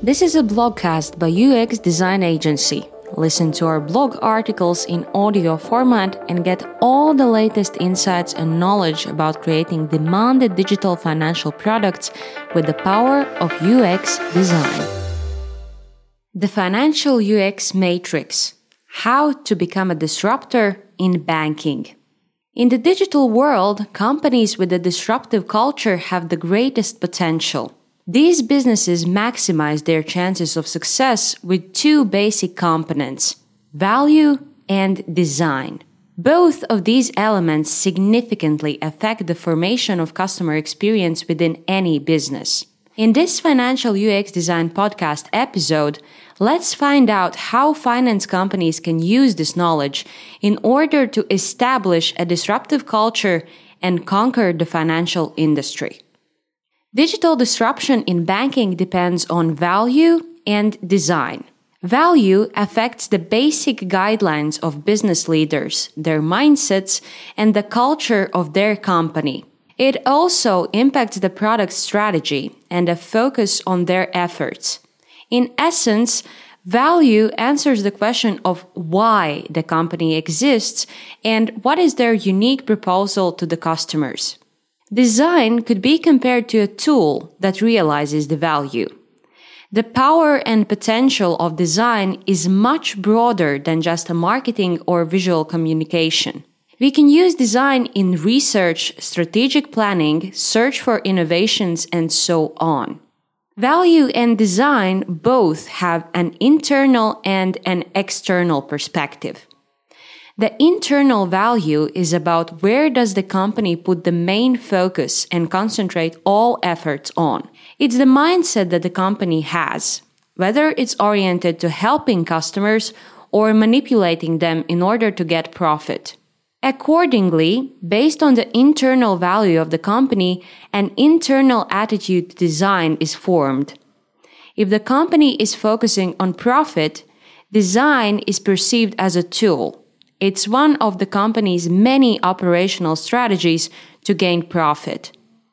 This is a blogcast by UX Design Agency. Listen to our blog articles in audio format and get all the latest insights and knowledge about creating demanded digital financial products with the power of UX design. The Financial UX Matrix How to Become a Disruptor in Banking. In the digital world, companies with a disruptive culture have the greatest potential. These businesses maximize their chances of success with two basic components value and design. Both of these elements significantly affect the formation of customer experience within any business. In this Financial UX Design podcast episode, let's find out how finance companies can use this knowledge in order to establish a disruptive culture and conquer the financial industry. Digital disruption in banking depends on value and design. Value affects the basic guidelines of business leaders, their mindsets, and the culture of their company. It also impacts the product strategy and the focus on their efforts. In essence, value answers the question of why the company exists and what is their unique proposal to the customers. Design could be compared to a tool that realizes the value. The power and potential of design is much broader than just a marketing or visual communication. We can use design in research, strategic planning, search for innovations, and so on. Value and design both have an internal and an external perspective. The internal value is about where does the company put the main focus and concentrate all efforts on. It's the mindset that the company has, whether it's oriented to helping customers or manipulating them in order to get profit. Accordingly, based on the internal value of the company, an internal attitude design is formed. If the company is focusing on profit, design is perceived as a tool it's one of the company's many operational strategies to gain profit.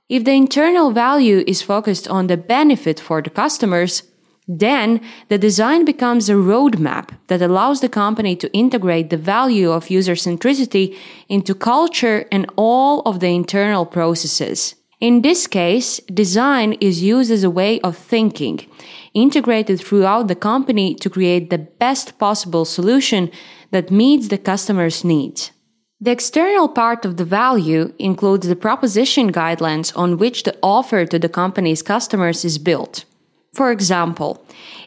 If the internal value is focused on the benefit for the customers, then the design becomes a roadmap that allows the company to integrate the value of user centricity into culture and all of the internal processes. In this case, design is used as a way of thinking, integrated throughout the company to create the best possible solution that meets the customer's needs. The external part of the value includes the proposition guidelines on which the offer to the company's customers is built. For example,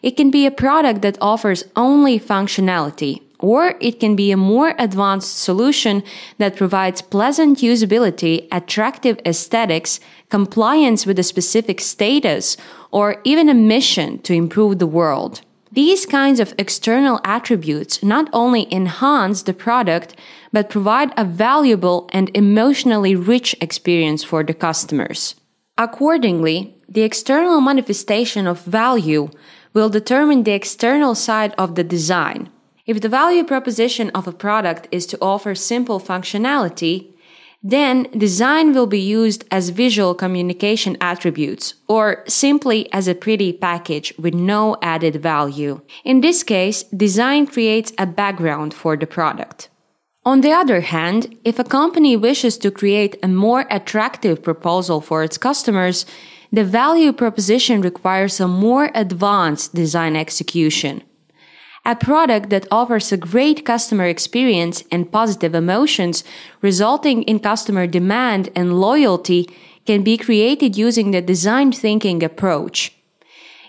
it can be a product that offers only functionality, or it can be a more advanced solution that provides pleasant usability, attractive aesthetics, compliance with a specific status, or even a mission to improve the world. These kinds of external attributes not only enhance the product, but provide a valuable and emotionally rich experience for the customers. Accordingly, the external manifestation of value will determine the external side of the design. If the value proposition of a product is to offer simple functionality, then design will be used as visual communication attributes or simply as a pretty package with no added value. In this case, design creates a background for the product. On the other hand, if a company wishes to create a more attractive proposal for its customers, the value proposition requires a more advanced design execution. A product that offers a great customer experience and positive emotions, resulting in customer demand and loyalty, can be created using the design thinking approach.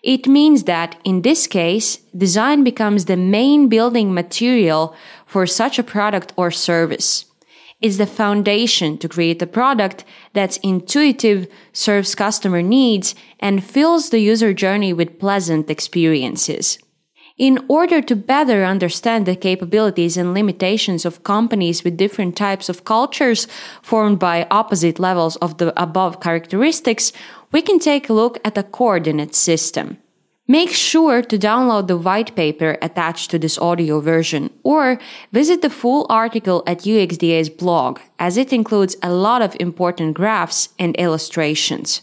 It means that, in this case, design becomes the main building material for such a product or service. It's the foundation to create a product that's intuitive, serves customer needs, and fills the user journey with pleasant experiences. In order to better understand the capabilities and limitations of companies with different types of cultures formed by opposite levels of the above characteristics, we can take a look at a coordinate system. Make sure to download the white paper attached to this audio version or visit the full article at UXDA's blog as it includes a lot of important graphs and illustrations.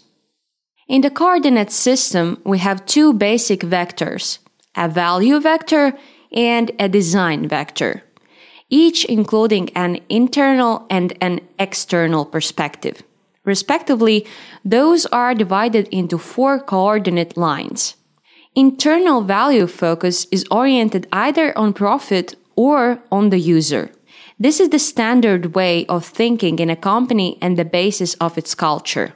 In the coordinate system, we have two basic vectors, a value vector and a design vector, each including an internal and an external perspective. Respectively, those are divided into four coordinate lines. Internal value focus is oriented either on profit or on the user. This is the standard way of thinking in a company and the basis of its culture.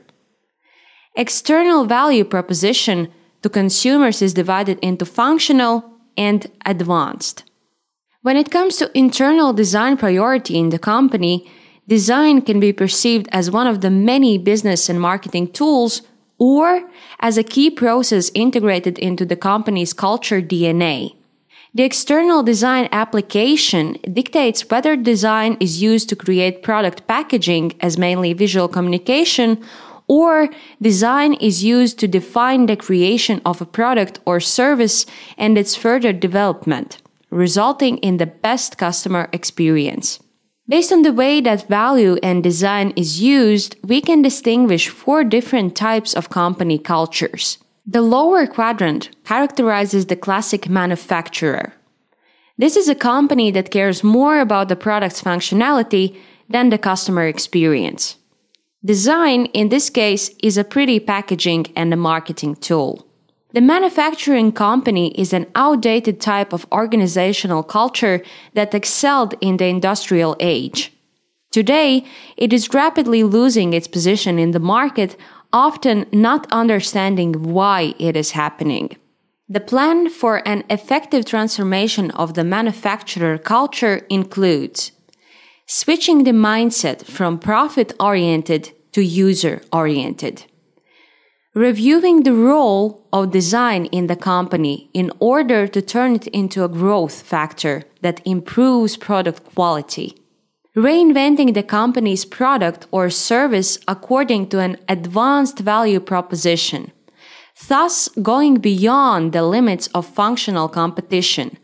External value proposition to consumers is divided into functional and advanced. When it comes to internal design priority in the company, design can be perceived as one of the many business and marketing tools or as a key process integrated into the company's culture DNA. The external design application dictates whether design is used to create product packaging as mainly visual communication or design is used to define the creation of a product or service and its further development, resulting in the best customer experience. Based on the way that value and design is used, we can distinguish four different types of company cultures. The lower quadrant characterizes the classic manufacturer. This is a company that cares more about the product's functionality than the customer experience. Design, in this case, is a pretty packaging and a marketing tool. The manufacturing company is an outdated type of organizational culture that excelled in the industrial age. Today, it is rapidly losing its position in the market, often not understanding why it is happening. The plan for an effective transformation of the manufacturer culture includes switching the mindset from profit oriented to user oriented. Reviewing the role of design in the company in order to turn it into a growth factor that improves product quality. Reinventing the company's product or service according to an advanced value proposition. Thus going beyond the limits of functional competition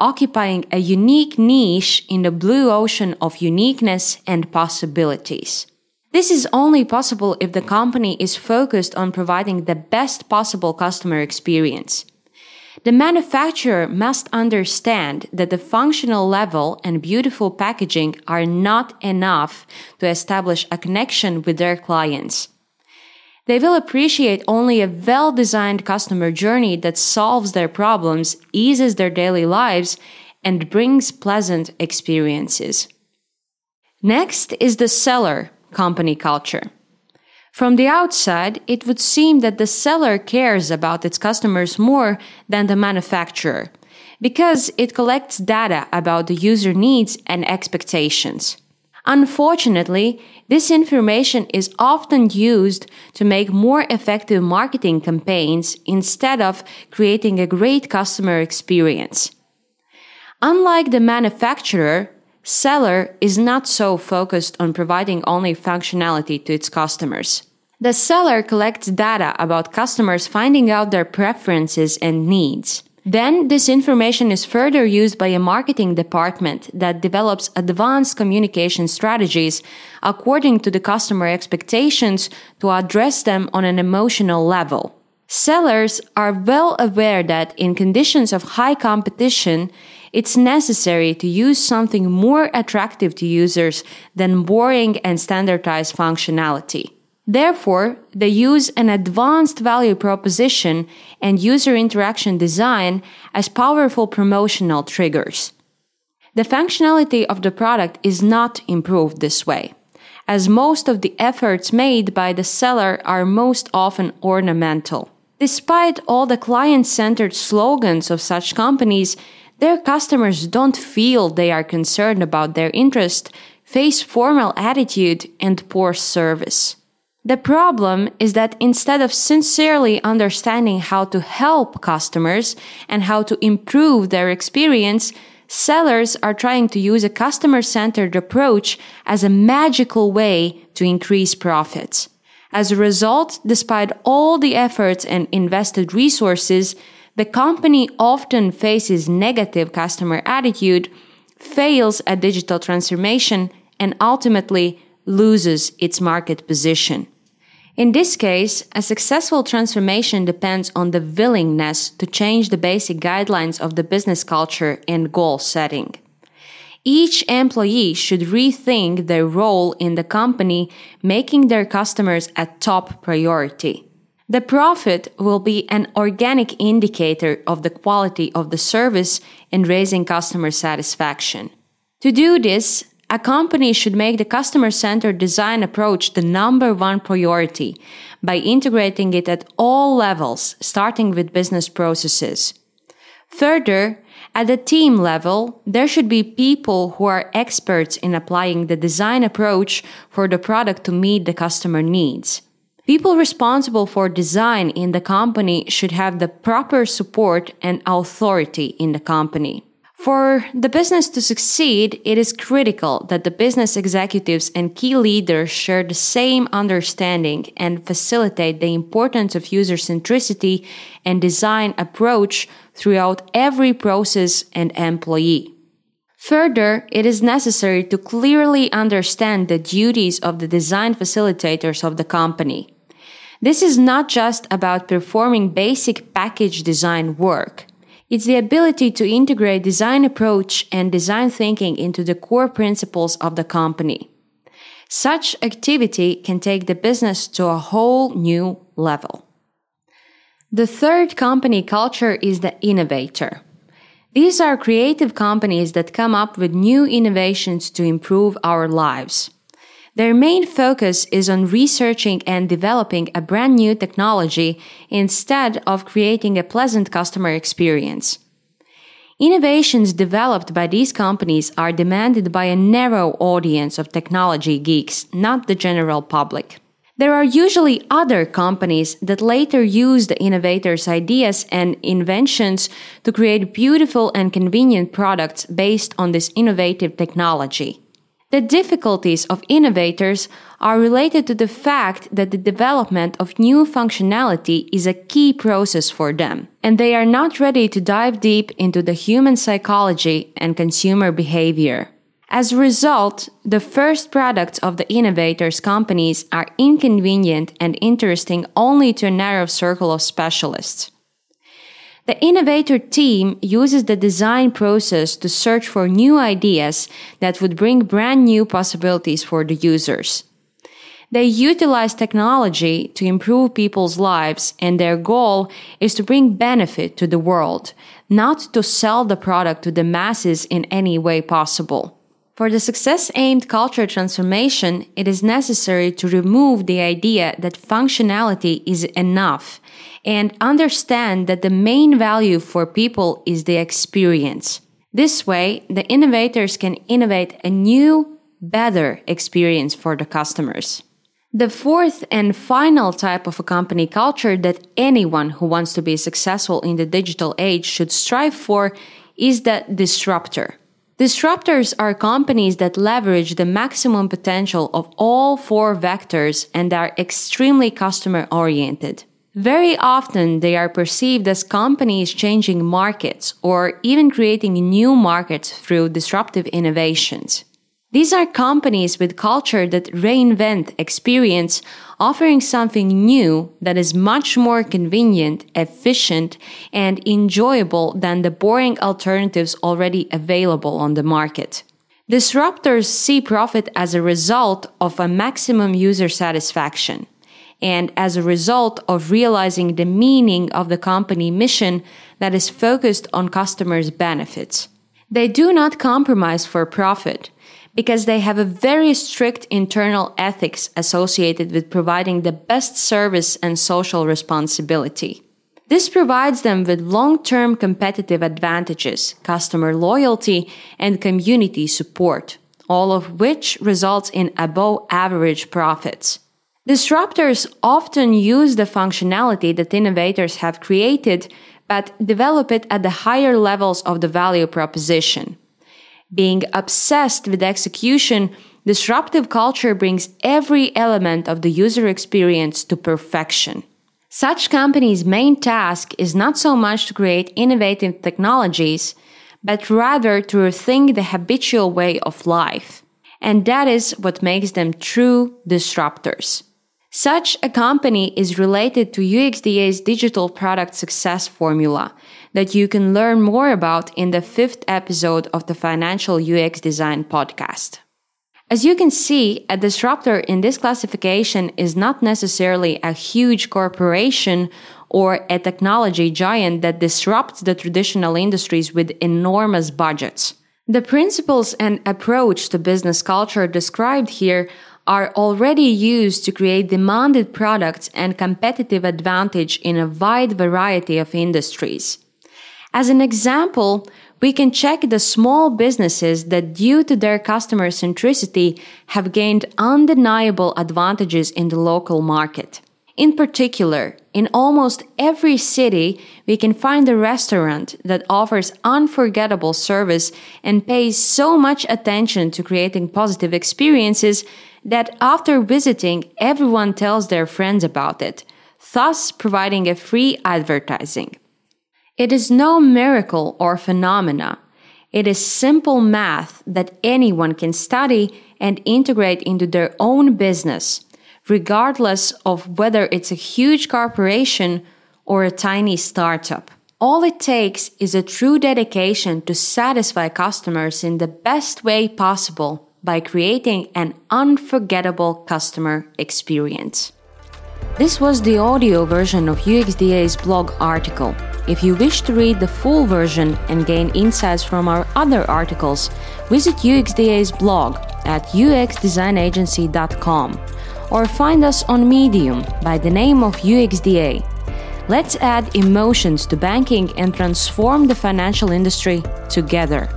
occupying a unique niche in the blue ocean of uniqueness and possibilities. This is only possible if the company is focused on providing the best possible customer experience. The manufacturer must understand that the functional level and beautiful packaging are not enough to establish a connection with their clients. They will appreciate only a well designed customer journey that solves their problems, eases their daily lives, and brings pleasant experiences. Next is the seller company culture. From the outside, it would seem that the seller cares about its customers more than the manufacturer because it collects data about the user needs and expectations. Unfortunately, this information is often used to make more effective marketing campaigns instead of creating a great customer experience. Unlike the manufacturer, seller is not so focused on providing only functionality to its customers. The seller collects data about customers finding out their preferences and needs. Then this information is further used by a marketing department that develops advanced communication strategies according to the customer expectations to address them on an emotional level. Sellers are well aware that in conditions of high competition, it's necessary to use something more attractive to users than boring and standardized functionality. Therefore, they use an advanced value proposition and user interaction design as powerful promotional triggers. The functionality of the product is not improved this way, as most of the efforts made by the seller are most often ornamental. Despite all the client centered slogans of such companies, their customers don't feel they are concerned about their interest, face formal attitude, and poor service. The problem is that instead of sincerely understanding how to help customers and how to improve their experience, sellers are trying to use a customer centered approach as a magical way to increase profits. As a result, despite all the efforts and invested resources, the company often faces negative customer attitude, fails at digital transformation, and ultimately loses its market position. In this case, a successful transformation depends on the willingness to change the basic guidelines of the business culture and goal setting. Each employee should rethink their role in the company, making their customers a top priority. The profit will be an organic indicator of the quality of the service and raising customer satisfaction. To do this, a company should make the customer centered design approach the number one priority by integrating it at all levels, starting with business processes. Further, at the team level, there should be people who are experts in applying the design approach for the product to meet the customer needs. People responsible for design in the company should have the proper support and authority in the company. For the business to succeed, it is critical that the business executives and key leaders share the same understanding and facilitate the importance of user centricity and design approach throughout every process and employee. Further, it is necessary to clearly understand the duties of the design facilitators of the company. This is not just about performing basic package design work. It's the ability to integrate design approach and design thinking into the core principles of the company. Such activity can take the business to a whole new level. The third company culture is the innovator. These are creative companies that come up with new innovations to improve our lives. Their main focus is on researching and developing a brand new technology instead of creating a pleasant customer experience. Innovations developed by these companies are demanded by a narrow audience of technology geeks, not the general public. There are usually other companies that later use the innovators' ideas and inventions to create beautiful and convenient products based on this innovative technology. The difficulties of innovators are related to the fact that the development of new functionality is a key process for them, and they are not ready to dive deep into the human psychology and consumer behavior. As a result, the first products of the innovators' companies are inconvenient and interesting only to a narrow circle of specialists. The innovator team uses the design process to search for new ideas that would bring brand new possibilities for the users. They utilize technology to improve people's lives and their goal is to bring benefit to the world, not to sell the product to the masses in any way possible. For the success aimed culture transformation, it is necessary to remove the idea that functionality is enough and understand that the main value for people is the experience. This way, the innovators can innovate a new, better experience for the customers. The fourth and final type of a company culture that anyone who wants to be successful in the digital age should strive for is the disruptor. Disruptors are companies that leverage the maximum potential of all four vectors and are extremely customer oriented. Very often they are perceived as companies changing markets or even creating new markets through disruptive innovations. These are companies with culture that reinvent experience, offering something new that is much more convenient, efficient, and enjoyable than the boring alternatives already available on the market. Disruptors see profit as a result of a maximum user satisfaction and as a result of realizing the meaning of the company mission that is focused on customers' benefits. They do not compromise for profit because they have a very strict internal ethics associated with providing the best service and social responsibility. This provides them with long-term competitive advantages, customer loyalty, and community support, all of which results in above average profits. Disruptors often use the functionality that innovators have created, but develop it at the higher levels of the value proposition. Being obsessed with execution, disruptive culture brings every element of the user experience to perfection. Such companies' main task is not so much to create innovative technologies, but rather to rethink the habitual way of life. And that is what makes them true disruptors. Such a company is related to UXDA's digital product success formula that you can learn more about in the fifth episode of the Financial UX Design podcast. As you can see, a disruptor in this classification is not necessarily a huge corporation or a technology giant that disrupts the traditional industries with enormous budgets. The principles and approach to business culture described here are already used to create demanded products and competitive advantage in a wide variety of industries. As an example, we can check the small businesses that due to their customer centricity have gained undeniable advantages in the local market. In particular, in almost every city, we can find a restaurant that offers unforgettable service and pays so much attention to creating positive experiences that after visiting, everyone tells their friends about it, thus providing a free advertising. It is no miracle or phenomena. It is simple math that anyone can study and integrate into their own business, regardless of whether it's a huge corporation or a tiny startup. All it takes is a true dedication to satisfy customers in the best way possible by creating an unforgettable customer experience. This was the audio version of UXDA's blog article. If you wish to read the full version and gain insights from our other articles, visit UXDA's blog at uxdesignagency.com or find us on Medium by the name of UXDA. Let's add emotions to banking and transform the financial industry together.